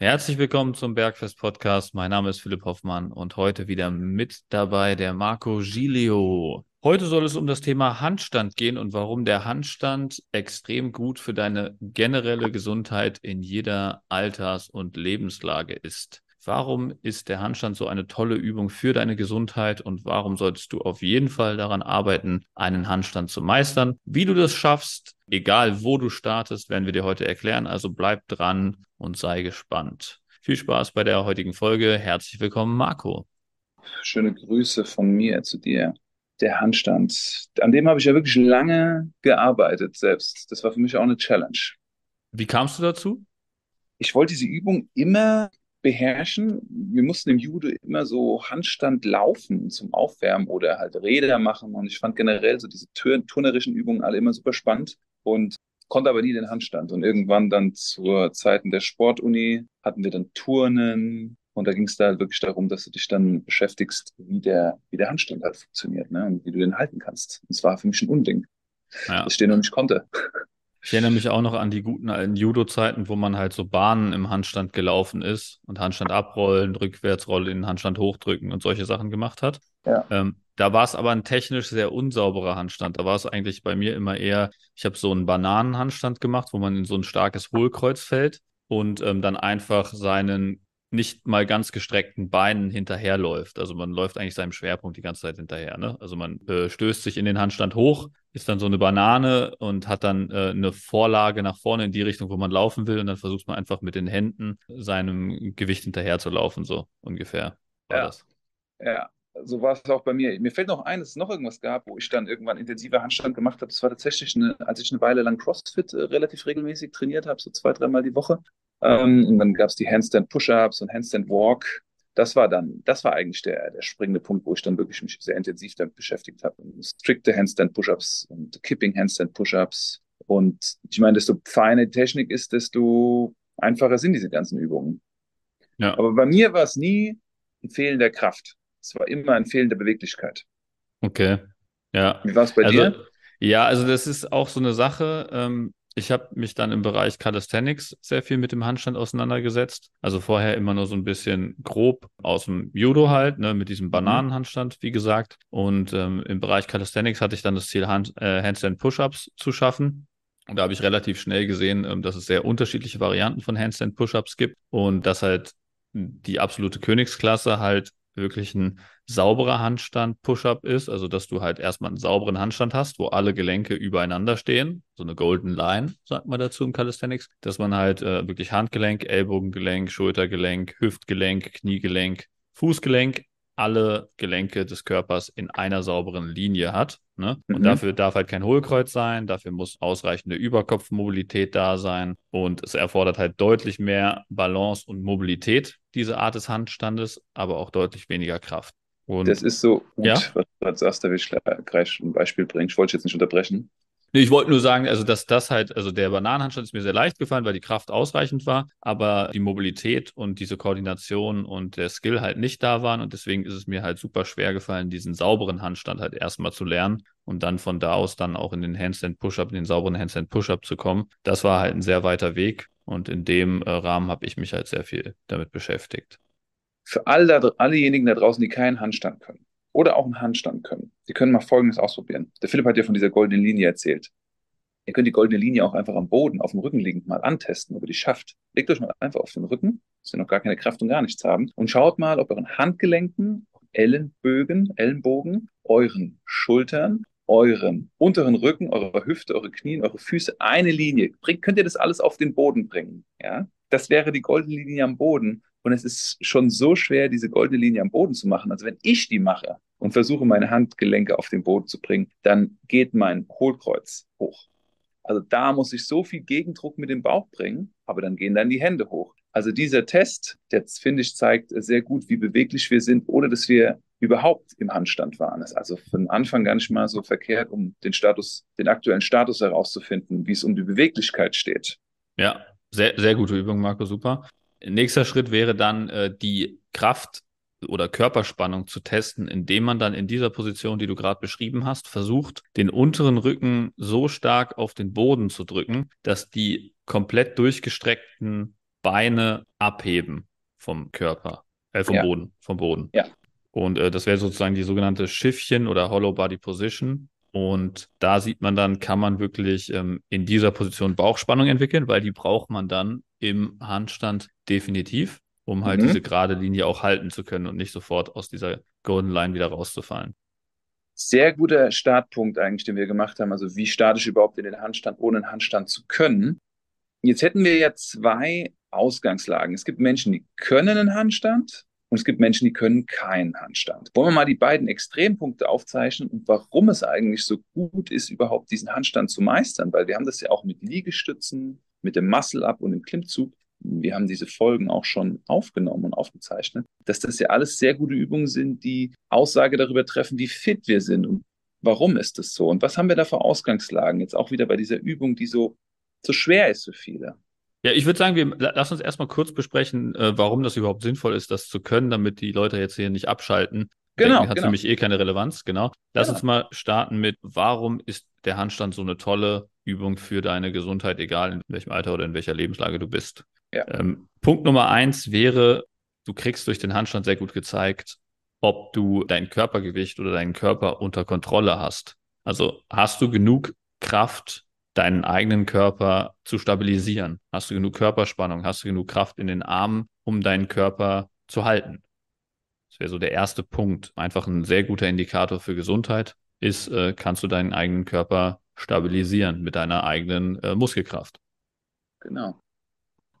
Herzlich willkommen zum Bergfest Podcast. Mein Name ist Philipp Hoffmann und heute wieder mit dabei der Marco Giglio. Heute soll es um das Thema Handstand gehen und warum der Handstand extrem gut für deine generelle Gesundheit in jeder Alters- und Lebenslage ist. Warum ist der Handstand so eine tolle Übung für deine Gesundheit und warum solltest du auf jeden Fall daran arbeiten, einen Handstand zu meistern? Wie du das schaffst, egal wo du startest, werden wir dir heute erklären. Also bleib dran und sei gespannt. Viel Spaß bei der heutigen Folge. Herzlich willkommen, Marco. Schöne Grüße von mir zu dir. Der Handstand, an dem habe ich ja wirklich lange gearbeitet selbst. Das war für mich auch eine Challenge. Wie kamst du dazu? Ich wollte diese Übung immer beherrschen. Wir mussten im Judo immer so Handstand laufen zum Aufwärmen oder halt Räder machen. Und ich fand generell so diese turnerischen Übungen alle immer super spannend und konnte aber nie den Handstand. Und irgendwann dann zur Zeiten der Sportuni hatten wir dann Turnen. Und da ging es da halt wirklich darum, dass du dich dann beschäftigst, wie der, wie der Handstand halt funktioniert ne? und wie du den halten kannst. Und es war für mich ein Unding, ja. dass ich den noch nicht konnte. Ich erinnere mich auch noch an die guten alten Judo-Zeiten, wo man halt so Bahnen im Handstand gelaufen ist und Handstand abrollen, Rückwärtsrollen, Handstand hochdrücken und solche Sachen gemacht hat. Ja. Ähm, da war es aber ein technisch sehr unsauberer Handstand. Da war es eigentlich bei mir immer eher, ich habe so einen Bananenhandstand gemacht, wo man in so ein starkes Hohlkreuz fällt und ähm, dann einfach seinen nicht mal ganz gestreckten Beinen hinterherläuft. Also man läuft eigentlich seinem Schwerpunkt die ganze Zeit hinterher. Ne? Also man äh, stößt sich in den Handstand hoch, ist dann so eine Banane und hat dann äh, eine Vorlage nach vorne in die Richtung, wo man laufen will. Und dann versucht man einfach mit den Händen seinem Gewicht hinterher zu laufen, so ungefähr. War ja. Das. Ja, so war es auch bei mir. Mir fällt noch ein, dass es noch irgendwas gab, wo ich dann irgendwann intensiver Handstand gemacht habe. Das war tatsächlich, eine, als ich eine Weile lang CrossFit äh, relativ regelmäßig trainiert habe, so zwei, dreimal die Woche. Ähm, und dann gab es die Handstand Push-Ups und Handstand Walk. Das war dann, das war eigentlich der, der springende Punkt, wo ich dann wirklich mich sehr intensiv damit beschäftigt habe. Strikte Handstand Push-Ups und Kipping Handstand Push-Ups. Und ich meine, desto feiner die Technik ist, desto einfacher sind diese ganzen Übungen. Ja. Aber bei mir war es nie ein Fehlen der Kraft. Es war immer ein Fehlen der Beweglichkeit. Okay. Ja. Wie war es bei also, dir? Ja, also das ist auch so eine Sache. Ähm, ich habe mich dann im Bereich Calisthenics sehr viel mit dem Handstand auseinandergesetzt. Also vorher immer nur so ein bisschen grob aus dem Judo halt, ne, mit diesem mhm. Bananenhandstand, wie gesagt. Und ähm, im Bereich Calisthenics hatte ich dann das Ziel, Hand, äh, Handstand Push-Ups zu schaffen. Und da habe ich relativ schnell gesehen, ähm, dass es sehr unterschiedliche Varianten von Handstand Push-Ups gibt und dass halt die absolute Königsklasse halt wirklich ein sauberer Handstand Push-Up ist, also dass du halt erstmal einen sauberen Handstand hast, wo alle Gelenke übereinander stehen, so eine Golden Line, sagt man dazu im Calisthenics, dass man halt äh, wirklich Handgelenk, Ellbogengelenk, Schultergelenk, Hüftgelenk, Kniegelenk, Fußgelenk alle Gelenke des Körpers in einer sauberen Linie hat. Ne? Und mhm. dafür darf halt kein Hohlkreuz sein, dafür muss ausreichende Überkopfmobilität da sein und es erfordert halt deutlich mehr Balance und Mobilität, diese Art des Handstandes, aber auch deutlich weniger Kraft. Und, das ist so gut, ja? was du gerade sagst, da will ich gleich ein Beispiel bringen. Ich wollte jetzt nicht unterbrechen. Nee, ich wollte nur sagen, also dass das halt, also der Bananenhandstand ist mir sehr leicht gefallen, weil die Kraft ausreichend war, aber die Mobilität und diese Koordination und der Skill halt nicht da waren und deswegen ist es mir halt super schwer gefallen, diesen sauberen Handstand halt erstmal zu lernen und dann von da aus dann auch in den Handstand Push-Up, in den sauberen Handstand Push-Up zu kommen. Das war halt ein sehr weiter Weg und in dem äh, Rahmen habe ich mich halt sehr viel damit beschäftigt. Für alle, allejenigen da draußen, die keinen Handstand können oder auch einen Handstand können. Sie können mal Folgendes ausprobieren. Der Philipp hat ja von dieser goldenen Linie erzählt. Ihr könnt die goldene Linie auch einfach am Boden, auf dem Rücken liegend mal antesten, ob ihr die schafft. Legt euch mal einfach auf den Rücken, dass ihr noch gar keine Kraft und gar nichts haben, und schaut mal, ob euren Handgelenken, Ellenbögen, Ellenbogen, euren Schultern, euren unteren Rücken, eurer Hüfte, eure Knie, eure Füße eine Linie. Bringt, könnt ihr das alles auf den Boden bringen? Ja? Das wäre die goldene Linie am Boden. Und es ist schon so schwer, diese goldene Linie am Boden zu machen. Also wenn ich die mache und versuche, meine Handgelenke auf den Boden zu bringen, dann geht mein Hohlkreuz hoch. Also da muss ich so viel Gegendruck mit dem Bauch bringen, aber dann gehen dann die Hände hoch. Also dieser Test, der finde ich zeigt sehr gut, wie beweglich wir sind, ohne dass wir überhaupt im Handstand waren. Das ist also von Anfang gar nicht mal so verkehrt, um den Status, den aktuellen Status herauszufinden, wie es um die Beweglichkeit steht. Ja, sehr, sehr gute Übung, Marco, super. Nächster Schritt wäre dann äh, die Kraft oder Körperspannung zu testen, indem man dann in dieser Position, die du gerade beschrieben hast, versucht, den unteren Rücken so stark auf den Boden zu drücken, dass die komplett durchgestreckten Beine abheben vom Körper, äh, vom Ja. Boden, vom Boden. Ja. Und äh, das wäre sozusagen die sogenannte Schiffchen oder Hollow Body Position. Und da sieht man dann, kann man wirklich ähm, in dieser Position Bauchspannung entwickeln, weil die braucht man dann im Handstand definitiv, um halt Mhm. diese gerade Linie auch halten zu können und nicht sofort aus dieser Golden Line wieder rauszufallen. Sehr guter Startpunkt eigentlich, den wir gemacht haben. Also wie starte ich überhaupt in den Handstand, ohne einen Handstand zu können? Jetzt hätten wir ja zwei Ausgangslagen. Es gibt Menschen, die können einen Handstand und es gibt Menschen, die können keinen Handstand. Wollen wir mal die beiden Extrempunkte aufzeichnen und warum es eigentlich so gut ist, überhaupt diesen Handstand zu meistern? Weil wir haben das ja auch mit Liegestützen, mit dem Muscle-Up und dem Klimmzug. Wir haben diese Folgen auch schon aufgenommen und aufgezeichnet, dass das ja alles sehr gute Übungen sind, die Aussage darüber treffen, wie fit wir sind und warum ist das so und was haben wir da für Ausgangslagen? Jetzt auch wieder bei dieser Übung, die so, so schwer ist für viele. Ja, ich würde sagen, wir la- lass uns erstmal kurz besprechen, äh, warum das überhaupt sinnvoll ist, das zu können, damit die Leute jetzt hier nicht abschalten. Genau, Denken, hat genau. für mich eh keine Relevanz, genau. Lass Genau. uns mal starten mit, warum ist der Handstand so eine tolle Übung für deine Gesundheit, egal in welchem Alter oder in welcher Lebenslage du bist. Ja. Ähm, Punkt Nummer eins wäre, du kriegst durch den Handstand sehr gut gezeigt, ob du dein Körpergewicht oder deinen Körper unter Kontrolle hast. Also hast du genug Kraft, deinen eigenen Körper zu stabilisieren? Hast du genug Körperspannung? Hast du genug Kraft in den Armen, um deinen Körper zu halten? Das wäre so der erste Punkt. Einfach ein sehr guter Indikator für Gesundheit ist, äh, kannst du deinen eigenen Körper stabilisieren mit deiner eigenen äh, Muskelkraft. Genau.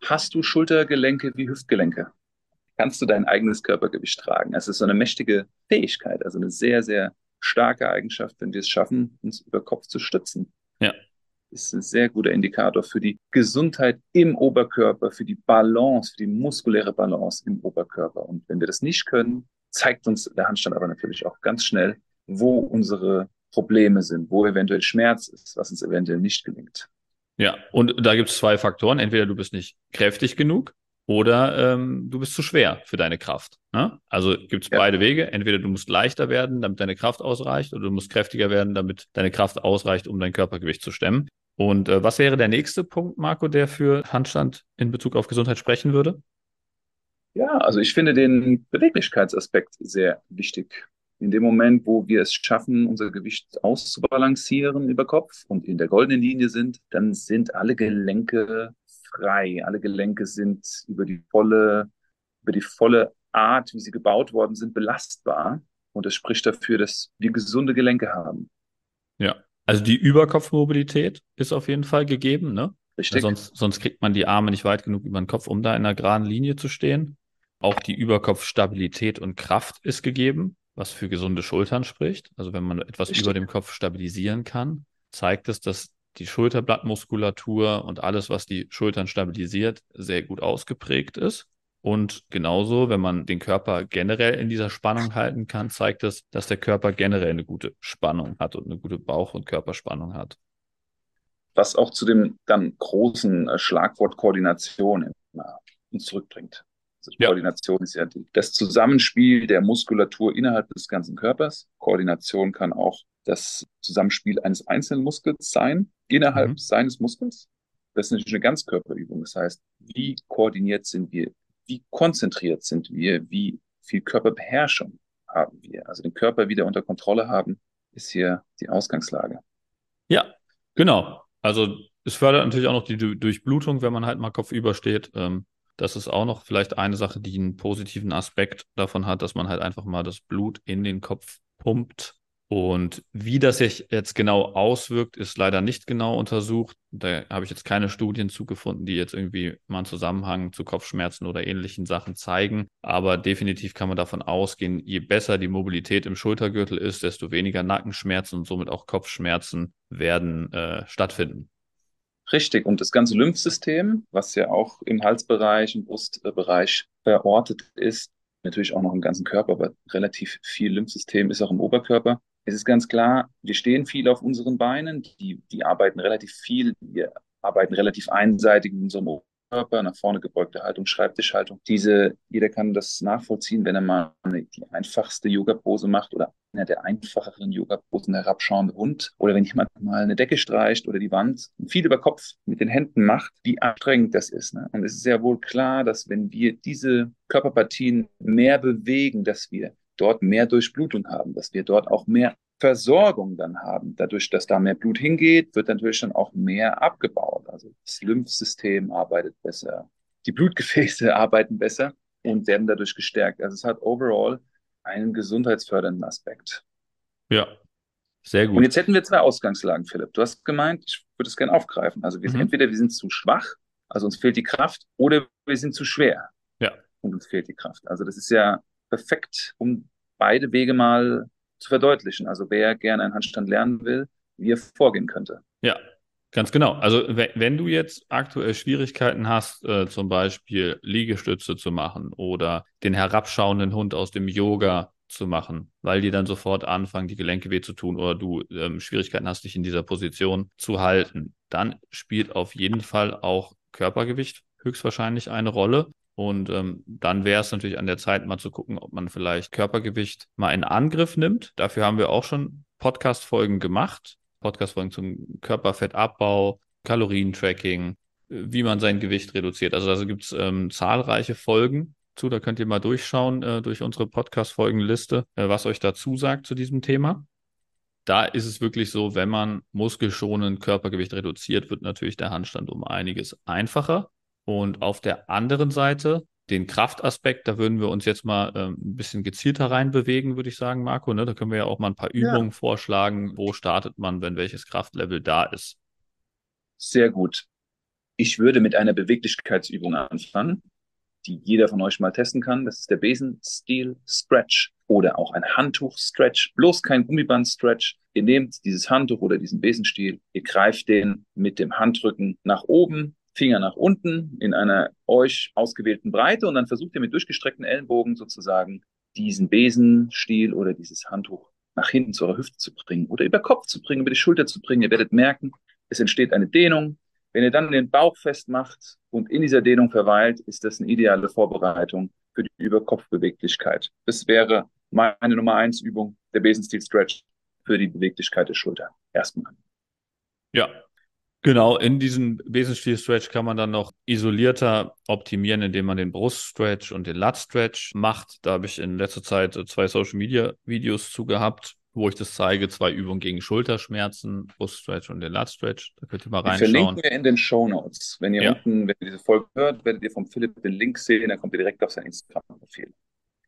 Hast du Schultergelenke wie Hüftgelenke? Kannst du dein eigenes Körpergewicht tragen? Es ist so eine mächtige Fähigkeit, also eine sehr, sehr starke Eigenschaft, wenn wir es schaffen, uns über Kopf zu stützen. Ja. Ist ein sehr guter Indikator für die Gesundheit im Oberkörper, für die Balance, für die muskuläre Balance im Oberkörper. Und wenn wir das nicht können, zeigt uns der Handstand aber natürlich auch ganz schnell, wo unsere Probleme sind, wo eventuell Schmerz ist, was uns eventuell nicht gelingt. Ja, und da gibt es zwei Faktoren. Entweder du bist nicht kräftig genug oder ähm, du bist zu schwer für deine Kraft. Ne? Also gibt es Ja. beide Wege. Entweder du musst leichter werden, damit deine Kraft ausreicht, oder du musst kräftiger werden, damit deine Kraft ausreicht, um dein Körpergewicht zu stemmen. Und äh, was wäre der nächste Punkt, Marco, der für Handstand in Bezug auf Gesundheit sprechen würde? Ja, also ich finde den Beweglichkeitsaspekt sehr wichtig. In dem Moment, wo wir es schaffen, unser Gewicht auszubalancieren über Kopf und in der goldenen Linie sind, dann sind alle Gelenke frei. Alle Gelenke sind über die volle, über die volle Art, wie sie gebaut worden sind, belastbar. Und das spricht dafür, dass wir gesunde Gelenke haben. Ja. Also die Überkopfmobilität ist auf jeden Fall gegeben, ne? Richtig? Sonst, sonst kriegt man die Arme nicht weit genug über den Kopf, um da in einer geraden Linie zu stehen. Auch die Überkopfstabilität und Kraft ist gegeben, was für gesunde Schultern spricht. Also wenn man etwas Richtig. über dem Kopf stabilisieren kann, zeigt es, dass die Schulterblattmuskulatur und alles, was die Schultern stabilisiert, sehr gut ausgeprägt ist. Und genauso, wenn man den Körper generell in dieser Spannung halten kann, zeigt es, dass der Körper generell eine gute Spannung hat und eine gute Bauch- und Körperspannung hat. was auch zu dem dann großen äh, Schlagwort Koordination immer uns zurückbringt. Also Ja. Koordination ist ja die, das Zusammenspiel der Muskulatur innerhalb des ganzen Körpers. Koordination kann auch das Zusammenspiel eines einzelnen Muskels sein, innerhalb Mhm. seines Muskels. Das ist natürlich eine Ganzkörperübung. Das heißt, wie koordiniert sind wir? Wie konzentriert sind wir? Wie viel Körperbeherrschung haben wir? Also den Körper wieder unter Kontrolle haben, ist hier die Ausgangslage. Ja, genau. Also es fördert natürlich auch noch die Du- Durchblutung, wenn man halt mal kopfüber steht. Ähm, das ist auch noch vielleicht eine Sache, die einen positiven Aspekt davon hat, dass man halt einfach mal das Blut in den Kopf pumpt. Und wie das sich jetzt genau auswirkt, ist leider nicht genau untersucht. Da habe ich jetzt keine Studien zugefunden, die jetzt irgendwie mal einen Zusammenhang zu Kopfschmerzen oder ähnlichen Sachen zeigen. Aber definitiv kann man davon ausgehen, je besser die Mobilität im Schultergürtel ist, desto weniger Nackenschmerzen und somit auch Kopfschmerzen werden äh, stattfinden. Richtig. Und das ganze Lymphsystem, was ja auch im Halsbereich, im Brustbereich verortet ist, natürlich auch noch im ganzen Körper, aber relativ viel Lymphsystem ist auch im Oberkörper. Es ist ganz klar, wir stehen viel auf unseren Beinen, die, die arbeiten relativ viel, wir arbeiten relativ einseitig in unserem Oberkörper, nach vorne gebeugte Haltung, Schreibtischhaltung. Diese, jeder kann das nachvollziehen, wenn er mal die einfachste Yoga-Pose macht oder der einfacheren Yoga-Posen herabschauende Hund oder wenn jemand mal eine Decke streicht oder die Wand viel über Kopf mit den Händen macht, wie anstrengend das ist. Ne? Und es ist ja wohl klar, dass wenn wir diese Körperpartien mehr bewegen, dass wir dort mehr Durchblutung haben, dass wir dort auch mehr Versorgung dann haben. Dadurch, dass da mehr Blut hingeht, wird natürlich dann auch mehr abgebaut. Also das Lymphsystem arbeitet besser, die Blutgefäße arbeiten besser und werden dadurch gestärkt. Also es hat overall einen gesundheitsfördernden Aspekt. Ja, sehr gut. Und jetzt hätten wir zwei Ausgangslagen, Philipp. Du hast gemeint, ich würde es gerne aufgreifen. Also wir, mhm. entweder wir sind zu schwach, also uns fehlt die Kraft, oder wir sind zu schwer. Ja. Und uns fehlt die Kraft. Also das ist ja perfekt, um beide Wege mal zu verdeutlichen. Also wer gerne einen Handstand lernen will, wie er vorgehen könnte. Ja, Ganz genau. Also wenn du jetzt aktuell Schwierigkeiten hast, äh, zum Beispiel Liegestütze zu machen oder den herabschauenden Hund aus dem Yoga zu machen, weil die dann sofort anfangen, die Gelenke weh zu tun oder du ähm, Schwierigkeiten hast, dich in dieser Position zu halten, dann spielt auf jeden Fall auch Körpergewicht höchstwahrscheinlich eine Rolle. Und ähm, dann wäre es natürlich an der Zeit, mal zu gucken, ob man vielleicht Körpergewicht mal in Angriff nimmt. Dafür haben wir auch schon Podcast-Folgen gemacht. Podcast-Folgen zum Körperfettabbau, Kalorientracking, wie man sein Gewicht reduziert. Also da gibt es ähm, zahlreiche Folgen zu. Da könnt ihr mal durchschauen äh, durch unsere Podcast-Folgenliste, äh, was euch dazu sagt zu diesem Thema. Da ist es wirklich so, wenn man muskelschonend Körpergewicht reduziert, wird natürlich der Handstand um einiges einfacher. Und auf der anderen Seite den Kraftaspekt, da würden wir uns jetzt mal ähm, ein bisschen gezielter reinbewegen, würde ich sagen, Marco. Ne? Da können wir ja auch mal ein paar Übungen ja. vorschlagen. Wo startet man, wenn welches Kraftlevel da ist? Sehr gut. Ich würde mit einer Beweglichkeitsübung anfangen, die jeder von euch mal testen kann. Das ist der Besenstiel Stretch oder auch ein Handtuch Stretch. Bloß kein Gummiband Stretch. Ihr nehmt dieses Handtuch oder diesen Besenstiel, ihr greift den mit dem Handrücken nach oben, Finger nach unten in einer euch ausgewählten Breite und dann versucht ihr mit durchgestreckten Ellenbogen sozusagen diesen Besenstiel oder dieses Handtuch nach hinten zu eurer Hüfte zu bringen oder über Kopf zu bringen, über die Schulter zu bringen. Ihr werdet merken, es entsteht eine Dehnung. Wenn ihr dann den Bauch festmacht und in dieser Dehnung verweilt, ist das eine ideale Vorbereitung für die Überkopfbeweglichkeit. Das wäre meine Nummer eins Übung, der Besenstiel Stretch für die Beweglichkeit der Schulter. Erstmal. Ja, Genau, in diesem Besenstiel-Stretch kann man dann noch isolierter optimieren, indem man den Brust-Stretch und den Lat-Stretch macht. Da habe ich in letzter Zeit zwei Social-Media-Videos zu gehabt, wo ich das zeige. Zwei Übungen gegen Schulterschmerzen, Brust-Stretch und den Lat-Stretch. Da könnt ihr mal reinschauen. Die verlinken wir in den Show Notes. Wenn ihr ja. unten, wenn ihr diese Folge hört, werdet ihr vom Philipp den Link sehen, dann kommt ihr direkt auf sein Instagram-Profil.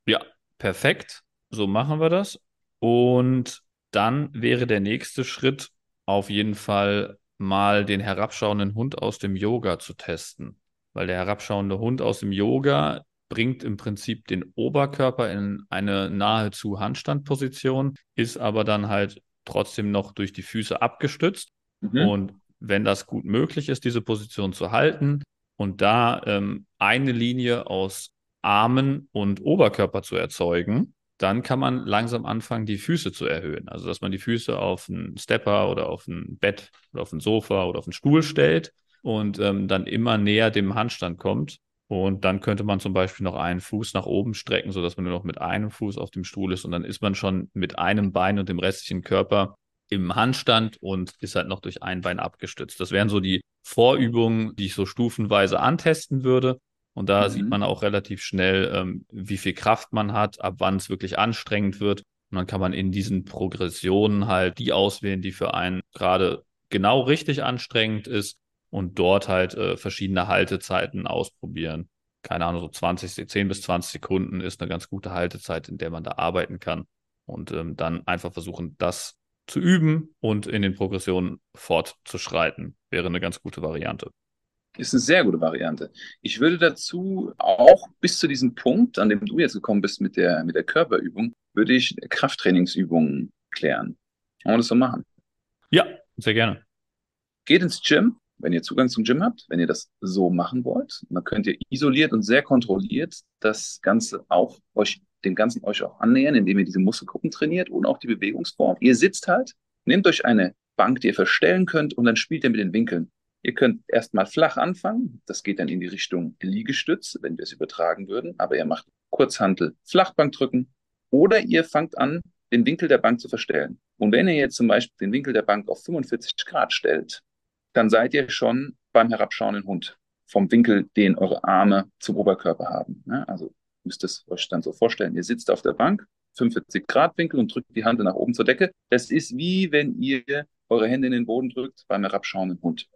Ja, perfekt. So machen wir das. Und dann wäre der nächste Schritt auf jeden Fall mal den herabschauenden Hund aus dem Yoga zu testen. Weil der herabschauende Hund aus dem Yoga bringt im Prinzip den Oberkörper in eine nahezu Handstandposition, ist aber dann halt trotzdem noch durch die Füße abgestützt. Mhm. Und wenn das gut möglich ist, diese Position zu halten und da ähm, eine Linie aus Armen und Oberkörper zu erzeugen, dann kann man langsam anfangen, die Füße zu erhöhen. Also, dass man die Füße auf einen Stepper oder auf ein Bett oder auf ein Sofa oder auf einen Stuhl stellt und ähm, dann immer näher dem Handstand kommt. Und dann könnte man zum Beispiel noch einen Fuß nach oben strecken, sodass man nur noch mit einem Fuß auf dem Stuhl ist. Und dann ist man schon mit einem Bein und dem restlichen Körper im Handstand und ist halt noch durch ein Bein abgestützt. Das wären so die Vorübungen, die ich so stufenweise antesten würde. Und da mhm. sieht man auch relativ schnell, ähm, wie viel Kraft man hat, ab wann es wirklich anstrengend wird. Und dann kann man in diesen Progressionen halt die auswählen, die für einen gerade genau richtig anstrengend ist und dort halt äh, verschiedene Haltezeiten ausprobieren. Keine Ahnung, so 20, 10 bis 20 Sekunden ist eine ganz gute Haltezeit, in der man da arbeiten kann. Und ähm, dann einfach versuchen, das zu üben und in den Progressionen fortzuschreiten, wäre eine ganz gute Variante. Ist eine sehr gute Variante. Ich würde dazu auch bis zu diesem Punkt, an dem du jetzt gekommen bist mit der, mit der Körperübung, würde ich Krafttrainingsübungen klären. Wollen wir das so machen? Ja, sehr gerne. Geht ins Gym, wenn ihr Zugang zum Gym habt, wenn ihr das so machen wollt. Dann könnt ihr isoliert und sehr kontrolliert das Ganze auch euch, dem Ganzen euch auch annähern, indem ihr diese Muskelgruppen trainiert und auch die Bewegungsform. Ihr sitzt halt, nehmt euch eine Bank, die ihr verstellen könnt und dann spielt ihr mit den Winkeln. Ihr könnt erstmal flach anfangen. Das geht dann in die Richtung Liegestütz, wenn wir es übertragen würden. Aber ihr macht Kurzhantel, Flachbank drücken. Oder ihr fangt an den Winkel der Bank zu verstellen. Und wenn ihr jetzt zum Beispiel den Winkel der Bank auf 45 Grad stellt, dann seid ihr schon beim herabschauenden Hund vom Winkel, den eure Arme zum Oberkörper haben. Also müsst es euch dann so vorstellen. Ihr sitzt auf der Bank, 45 Grad Winkel und drückt die Hand nach oben zur Decke. Das ist wie wenn ihr eure Hände in den Boden drückt beim herabschauenden Hund.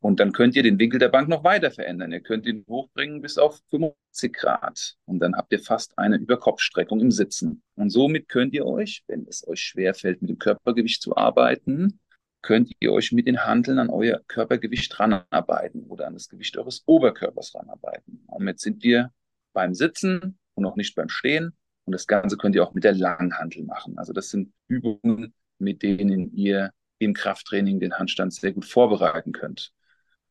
Und dann könnt ihr den Winkel der Bank noch weiter verändern. Ihr könnt ihn hochbringen bis auf 50 Grad. Und dann habt ihr fast eine Überkopfstreckung im Sitzen. Und somit könnt ihr euch, wenn es euch schwerfällt, mit dem Körpergewicht zu arbeiten, könnt ihr euch mit den Handeln an euer Körpergewicht ranarbeiten oder an das Gewicht eures Oberkörpers ranarbeiten. Und jetzt sind wir beim Sitzen und noch nicht beim Stehen. Und das Ganze könnt ihr auch mit der Langhandel machen. Also das sind Übungen, mit denen ihr im Krafttraining den Handstand sehr gut vorbereiten könnt.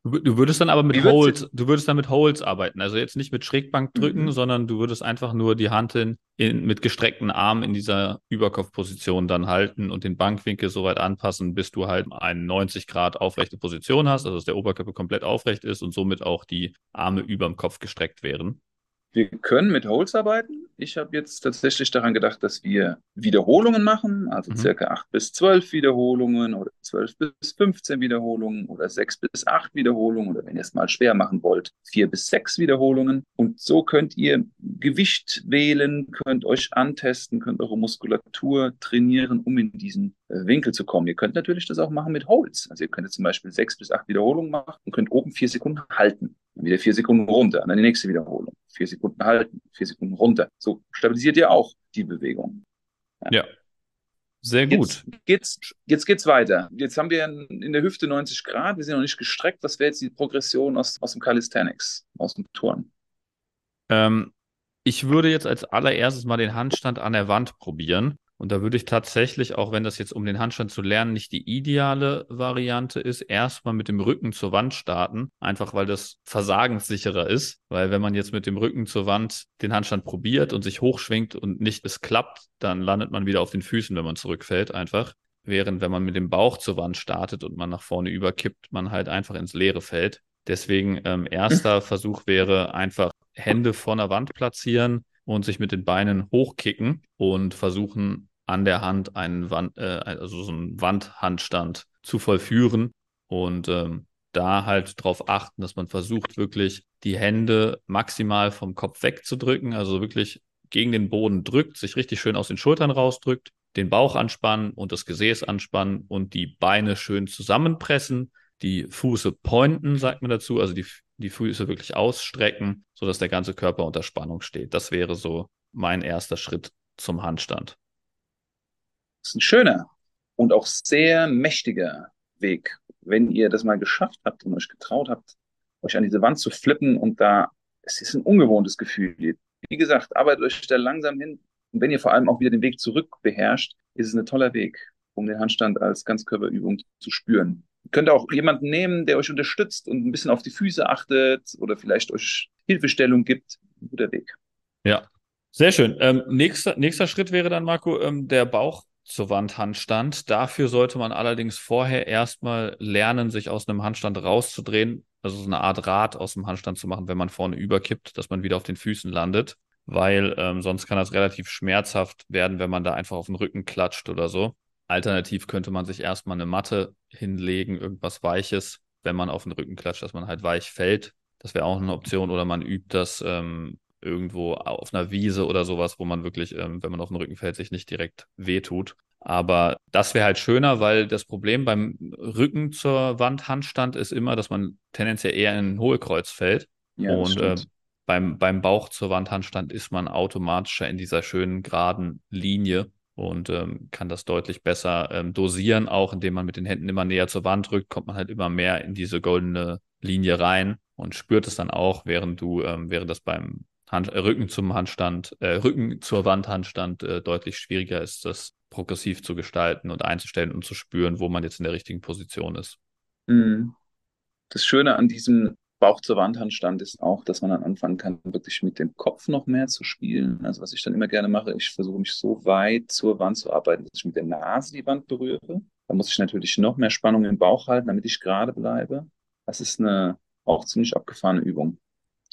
Du würdest dann aber mit Holds, du würdest dann mit Holds arbeiten. Also jetzt nicht mit Schrägbank drücken, mhm. sondern du würdest einfach nur die Hand in, in, mit gestreckten Armen in dieser Überkopfposition dann halten und den Bankwinkel so weit anpassen, bis du halt eine 90 Grad aufrechte Position hast, also dass der Oberkörper komplett aufrecht ist und somit auch die Arme über dem Kopf gestreckt wären. Wir können mit Holds arbeiten. Ich habe jetzt tatsächlich daran gedacht, dass wir Wiederholungen machen, also mhm. circa 8 bis 12 Wiederholungen oder 12 bis 15 Wiederholungen oder 6 bis 8 Wiederholungen oder wenn ihr es mal schwer machen wollt, 4 bis 6 Wiederholungen. Und so könnt ihr Gewicht wählen, könnt euch antesten, könnt eure Muskulatur trainieren, um in diesen äh, Winkel zu kommen. Ihr könnt natürlich das auch machen mit Holds. Also ihr könnt jetzt zum Beispiel 6 bis 8 Wiederholungen machen und könnt oben 4 Sekunden halten. Dann wieder 4 Sekunden runter, dann die nächste Wiederholung. 4 Sekunden halten, 4 Sekunden runter. So stabilisiert ihr auch die Bewegung. Ja. ja. Sehr gut. Jetzt geht's, jetzt geht's weiter. Jetzt haben wir in der Hüfte 90 Grad, wir sind noch nicht gestreckt. Was wäre jetzt die Progression aus, aus dem Calisthenics, aus dem Turnen? Ähm, ich würde jetzt als allererstes mal den Handstand an der Wand probieren. Und da würde ich tatsächlich, auch wenn das jetzt um den Handstand zu lernen nicht die ideale Variante ist, erstmal mit dem Rücken zur Wand starten, einfach weil das versagenssicherer ist. Weil wenn man jetzt mit dem Rücken zur Wand den Handstand probiert und sich hochschwingt und nicht es klappt, dann landet man wieder auf den Füßen, wenn man zurückfällt einfach. Während wenn man mit dem Bauch zur Wand startet und man nach vorne überkippt, man halt einfach ins Leere fällt. Deswegen ähm, erster Versuch wäre einfach Hände vor der Wand platzieren und sich mit den Beinen hochkicken und versuchen an der Hand einen Wand, äh, also so einen Wandhandstand zu vollführen und ähm, da halt darauf achten, dass man versucht, wirklich die Hände maximal vom Kopf wegzudrücken, also wirklich gegen den Boden drückt, sich richtig schön aus den Schultern rausdrückt, den Bauch anspannen und das Gesäß anspannen und die Beine schön zusammenpressen, die Fuße pointen, sagt man dazu, also die, die Füße wirklich ausstrecken, sodass der ganze Körper unter Spannung steht. Das wäre so mein erster Schritt zum Handstand. Ist ein schöner und auch sehr mächtiger Weg. Wenn ihr das mal geschafft habt und euch getraut habt, euch an diese Wand zu flippen und da, es ist ein ungewohntes Gefühl. Wie gesagt, arbeitet euch da langsam hin. Und wenn ihr vor allem auch wieder den Weg zurück beherrscht, ist es ein toller Weg, um den Handstand als Ganzkörperübung zu spüren. Ihr könnt auch jemanden nehmen, der euch unterstützt und ein bisschen auf die Füße achtet oder vielleicht euch Hilfestellung gibt. Ein guter Weg. Ja, sehr schön. Ähm, nächster, nächster Schritt wäre dann, Marco, ähm, der Bauch zur Wand Handstand. Dafür sollte man allerdings vorher erstmal lernen, sich aus einem Handstand rauszudrehen, also so eine Art Rad aus dem Handstand zu machen, wenn man vorne überkippt, dass man wieder auf den Füßen landet, weil ähm, sonst kann das relativ schmerzhaft werden, wenn man da einfach auf den Rücken klatscht oder so. Alternativ könnte man sich erstmal eine Matte hinlegen, irgendwas Weiches, wenn man auf den Rücken klatscht, dass man halt weich fällt. Das wäre auch eine Option. Oder man übt das ähm, irgendwo auf einer Wiese oder sowas, wo man wirklich, ähm, wenn man auf den Rücken fällt, sich nicht direkt wehtut. Aber das wäre halt schöner, weil das Problem beim Rücken zur Wand Handstand ist immer, dass man tendenziell eher in ein Hohlkreuz fällt. Ja, und äh, beim, beim Bauch zur Wand Handstand ist man automatischer in dieser schönen geraden Linie und ähm, kann das deutlich besser ähm, dosieren, auch indem man mit den Händen immer näher zur Wand rückt, kommt man halt immer mehr in diese goldene Linie rein und spürt es dann auch, während du, ähm, während das beim Hand, äh, Rücken zum Handstand, äh, Rücken zur Wand Handstand äh, deutlich schwieriger ist, das progressiv zu gestalten und einzustellen und zu spüren, wo man jetzt in der richtigen Position ist. Mhm. Das Schöne an diesem Bauch zur Wand Handstand ist auch, dass man dann anfangen kann, wirklich mit dem Kopf noch mehr zu spielen. Also was ich dann immer gerne mache, ich versuche mich so weit zur Wand zu arbeiten, dass ich mit der Nase die Wand berühre. Da muss ich natürlich noch mehr Spannung im Bauch halten, damit ich gerade bleibe. Das ist eine auch ziemlich abgefahrene Übung.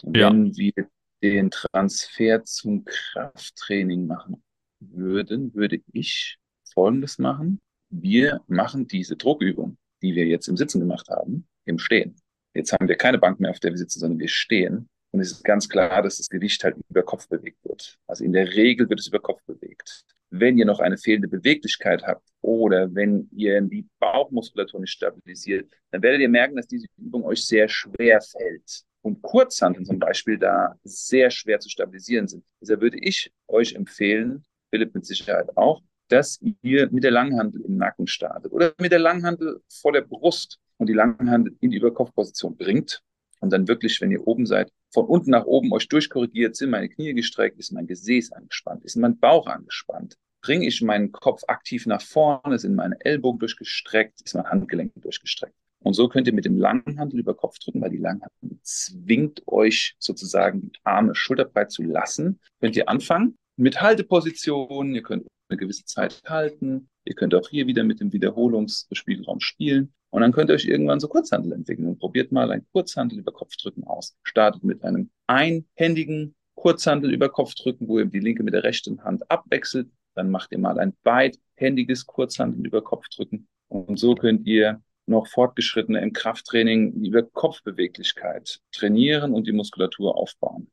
Und ja. wenn wir den Transfer zum Krafttraining machen, würden, würde ich Folgendes machen. Wir machen diese Druckübung, die wir jetzt im Sitzen gemacht haben, im Stehen. Jetzt haben wir keine Bank mehr, auf der wir sitzen, sondern wir stehen. Und es ist ganz klar, dass das Gewicht halt über Kopf bewegt wird. Also in der Regel wird es über Kopf bewegt. Wenn ihr noch eine fehlende Beweglichkeit habt oder wenn ihr die Bauchmuskulatur nicht stabilisiert, dann werdet ihr merken, dass diese Übung euch sehr schwer fällt. Und Kurzhanteln zum Beispiel da sehr schwer zu stabilisieren sind. Deshalb würde ich euch empfehlen, Philipp mit Sicherheit auch, dass ihr mit der Langhandel im Nacken startet oder mit der Langhandel vor der Brust und die Langhandel in die Überkopfposition bringt und dann wirklich, wenn ihr oben seid, von unten nach oben euch durchkorrigiert, sind meine Knie gestreckt, ist mein Gesäß angespannt, ist mein Bauch angespannt, bringe ich meinen Kopf aktiv nach vorne, sind meine Ellbogen durchgestreckt, ist mein Handgelenk durchgestreckt. Und so könnt ihr mit dem langen Handel über Kopf drücken, weil die Langhandel zwingt euch sozusagen die Arme schulterbreit zu lassen. Könnt ihr anfangen mit Haltepositionen, ihr könnt eine gewisse Zeit halten, ihr könnt auch hier wieder mit dem Wiederholungsspielraum spielen und dann könnt ihr euch irgendwann so Kurzhandel entwickeln und probiert mal ein Kurzhandel über Kopfdrücken aus. Startet mit einem einhändigen Kurzhandel über Kopfdrücken, wo ihr die linke mit der rechten Hand abwechselt. Dann macht ihr mal ein beidhändiges Kurzhandel über Kopfdrücken. Und so könnt ihr noch Fortgeschrittene im Krafttraining über Kopfbeweglichkeit trainieren und die Muskulatur aufbauen.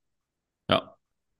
Ja,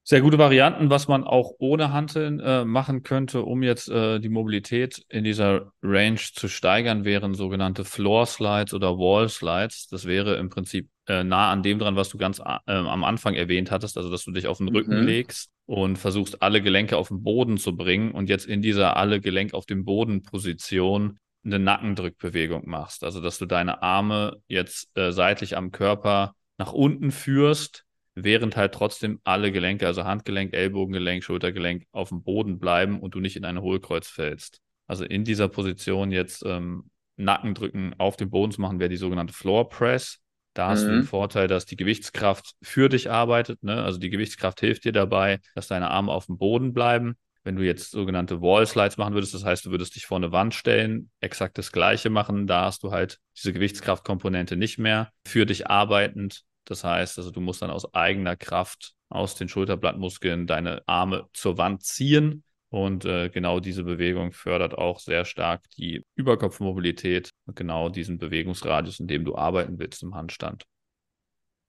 sehr gute Varianten, was man auch ohne Hanteln äh, machen könnte, um jetzt äh, die Mobilität in dieser Range zu steigern, wären sogenannte Floor Slides oder Wall Slides. Das wäre im Prinzip äh, nah an dem dran, was du ganz äh, am Anfang erwähnt hattest, also dass du dich auf den Rücken mhm. legst und versuchst, alle Gelenke auf den Boden zu bringen und jetzt in dieser alle Gelenk auf dem Boden Position eine Nackendrückbewegung machst. Also dass du deine Arme jetzt äh, seitlich am Körper nach unten führst während halt trotzdem alle Gelenke, also Handgelenk, Ellbogengelenk, Schultergelenk auf dem Boden bleiben und du nicht in ein Hohlkreuz fällst. Also in dieser Position jetzt ähm, Nackendrücken auf dem Boden zu machen, wäre die sogenannte Floor Press. Da hast mhm. du den Vorteil, dass die Gewichtskraft für dich arbeitet. Ne? Also die Gewichtskraft hilft dir dabei, dass deine Arme auf dem Boden bleiben. Wenn du jetzt sogenannte Wall Slides machen würdest, das heißt, du würdest dich vor eine Wand stellen, exakt das Gleiche machen, da hast du halt diese Gewichtskraftkomponente nicht mehr für dich arbeitend das heißt, also du musst dann aus eigener Kraft aus den Schulterblattmuskeln deine Arme zur Wand ziehen. Und äh, genau diese Bewegung fördert auch sehr stark die Überkopfmobilität und genau diesen Bewegungsradius, in dem du arbeiten willst im Handstand.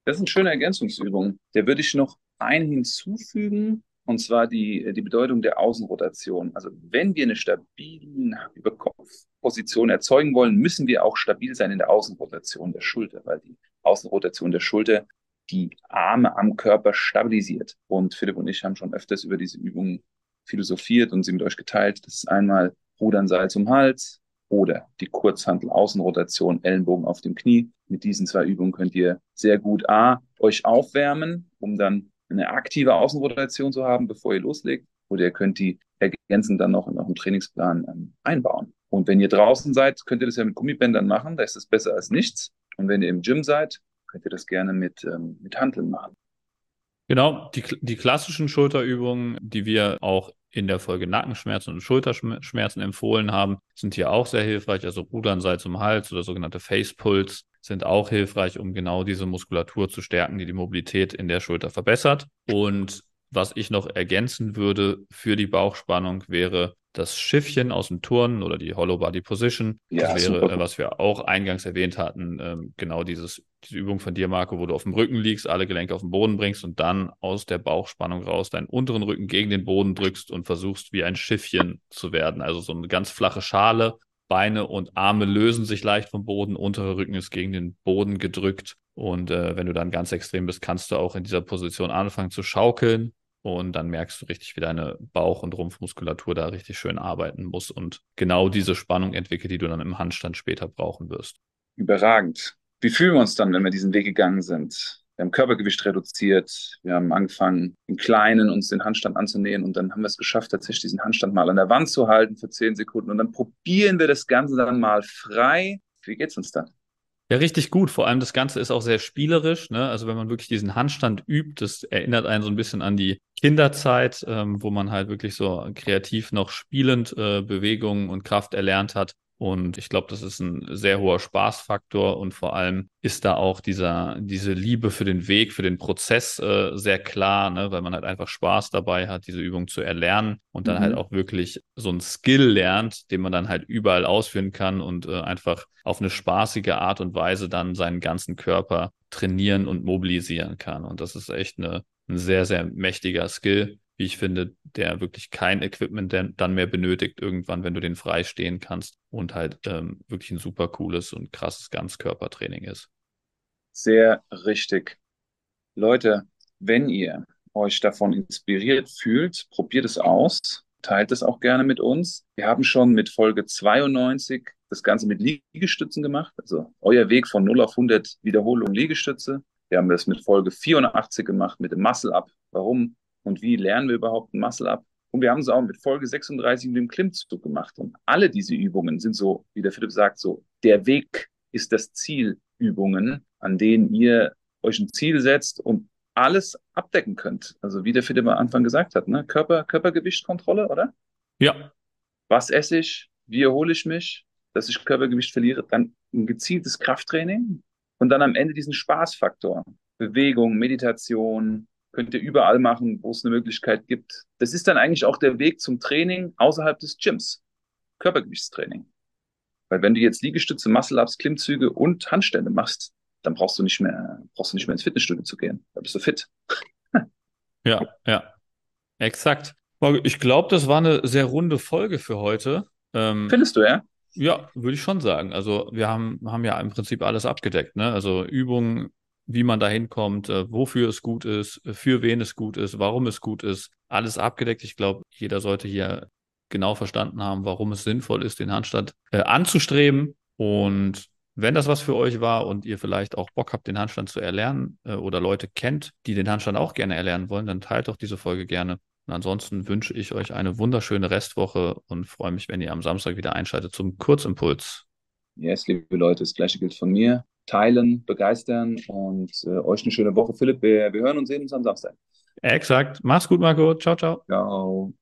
Das ist eine schöne Ergänzungsübung. Der würde ich noch einen hinzufügen, und zwar die, die Bedeutung der Außenrotation. Also wenn wir eine stabile Überkopfposition erzeugen wollen, müssen wir auch stabil sein in der Außenrotation der Schulter, weil die Außenrotation der Schulter die Arme am Körper stabilisiert. Und Philipp und ich haben schon öfters über diese Übungen philosophiert und sie mit euch geteilt. Das ist einmal Rudern Seil zum Hals oder die Kurzhantel Außenrotation, Ellenbogen auf dem Knie. Mit diesen zwei Übungen könnt ihr sehr gut A, euch aufwärmen, um dann eine aktive Außenrotation zu haben, bevor ihr loslegt. Oder ihr könnt die ergänzend dann noch in eurem Trainingsplan ähm, einbauen. Und wenn ihr draußen seid, könnt ihr das ja mit Gummibändern machen. Da ist es besser als nichts. Und wenn ihr im Gym seid, könnt ihr das gerne mit, ähm, mit Hanteln machen. Genau, die, die klassischen Schulterübungen, die wir auch in der Folge Nackenschmerzen und Schulterschmerzen empfohlen haben, sind hier auch sehr hilfreich. Also Rudern, Seil zum Hals oder sogenannte Face Pulls sind auch hilfreich, um genau diese Muskulatur zu stärken, die die Mobilität in der Schulter verbessert. Und was ich noch ergänzen würde für die Bauchspannung wäre das Schiffchen aus dem Turnen oder die Hollow Body Position. Ja, das wäre, super. was wir auch eingangs erwähnt hatten, ähm, genau dieses, diese Übung von dir, Marco, wo du auf dem Rücken liegst, alle Gelenke auf den Boden bringst und dann aus der Bauchspannung raus deinen unteren Rücken gegen den Boden drückst und versuchst, wie ein Schiffchen zu werden. Also so eine ganz flache Schale. Beine und Arme lösen sich leicht vom Boden, unterer Rücken ist gegen den Boden gedrückt. Und äh, wenn du dann ganz extrem bist, kannst du auch in dieser Position anfangen zu schaukeln und dann merkst du richtig, wie deine Bauch- und Rumpfmuskulatur da richtig schön arbeiten muss und genau diese Spannung entwickelt, die du dann im Handstand später brauchen wirst. Überragend. Wie fühlen wir uns dann, wenn wir diesen Weg gegangen sind? Wir haben Körpergewicht reduziert, wir haben angefangen, im Kleinen uns den Handstand anzunähern und dann haben wir es geschafft, tatsächlich diesen Handstand mal an der Wand zu halten für zehn Sekunden und dann probieren wir das Ganze dann mal frei. Wie geht's uns dann? Ja, richtig gut. Vor allem das Ganze ist auch sehr spielerisch. Ne? Also wenn man wirklich diesen Handstand übt, das erinnert einen so ein bisschen an die Kinderzeit, ähm, wo man halt wirklich so kreativ noch spielend äh, Bewegungen und Kraft erlernt hat. Und ich glaube, das ist ein sehr hoher Spaßfaktor und vor allem ist da auch dieser, diese Liebe für den Weg, für den Prozess äh, sehr klar, ne? weil man halt einfach Spaß dabei hat, diese Übung zu erlernen und dann halt mhm. halt auch wirklich so ein Skill lernt, den man dann halt überall ausführen kann und äh, einfach auf eine spaßige Art und Weise dann seinen ganzen Körper trainieren und mobilisieren kann. Und das ist echt eine, ein sehr, sehr mächtiger Skill wie ich finde, der wirklich kein Equipment dann mehr benötigt, irgendwann, wenn du den frei stehen kannst und halt ähm, wirklich ein super cooles und krasses Ganzkörpertraining ist. Sehr richtig. Leute, wenn ihr euch davon inspiriert fühlt, probiert es aus, teilt es auch gerne mit uns. Wir haben schon mit Folge 92 das Ganze mit Liegestützen gemacht, also euer Weg von 0 auf 100 Wiederholungen Liegestütze. Wir haben das mit Folge 84 gemacht mit dem Muscle Up. Warum und wie lernen wir überhaupt ein Muscle-Up. Und wir haben es auch mit Folge 36 mit dem Klimmzug gemacht. Und alle diese Übungen sind so, wie der Philipp sagt, so, der Weg ist das Ziel Übungen, an denen ihr euch ein Ziel setzt und alles abdecken könnt. Also wie der Philipp am Anfang gesagt hat, ne? Körper, Körpergewichtkontrolle, oder? Ja. Was esse ich? Wie erhole ich mich, dass ich Körpergewicht verliere? Dann ein gezieltes Krafttraining und dann am Ende diesen Spaßfaktor. Bewegung, Meditation, könnt ihr überall machen, wo es eine Möglichkeit gibt. Das ist dann eigentlich auch der Weg zum Training außerhalb des Gyms. Körpergewichtstraining. Weil wenn du jetzt Liegestütze, Muscle-Ups, Klimmzüge und Handstände machst, dann brauchst du nicht mehr, brauchst du nicht mehr ins Fitnessstudio zu gehen. Da bist du fit. ja, ja. Exakt. Ich glaube, das war eine sehr runde Folge für heute. Ähm, Findest du, ja? Ja, würde ich schon sagen. Also wir haben, haben ja im Prinzip alles abgedeckt. Ne? Also Übungen, wie man da hinkommt, äh, wofür es gut ist, äh, für wen es gut ist, warum es gut ist. Alles abgedeckt. Ich glaube, jeder sollte hier genau verstanden haben, warum es sinnvoll ist, den Handstand äh, anzustreben. Und wenn das was für euch war und ihr vielleicht auch Bock habt, den Handstand zu erlernen äh, oder Leute kennt, die den Handstand auch gerne erlernen wollen, dann teilt doch diese Folge gerne. Und ansonsten wünsche ich euch eine wunderschöne Restwoche und freue mich, wenn ihr am Samstag wieder einschaltet zum Kurzimpuls. Yes, liebe Leute, das gleiche gilt von mir teilen, begeistern und äh, euch eine schöne Woche. Philipp, wir, wir hören und sehen uns am Samstag. Exakt. Mach's gut, Marco. Ciao, ciao. Ciao.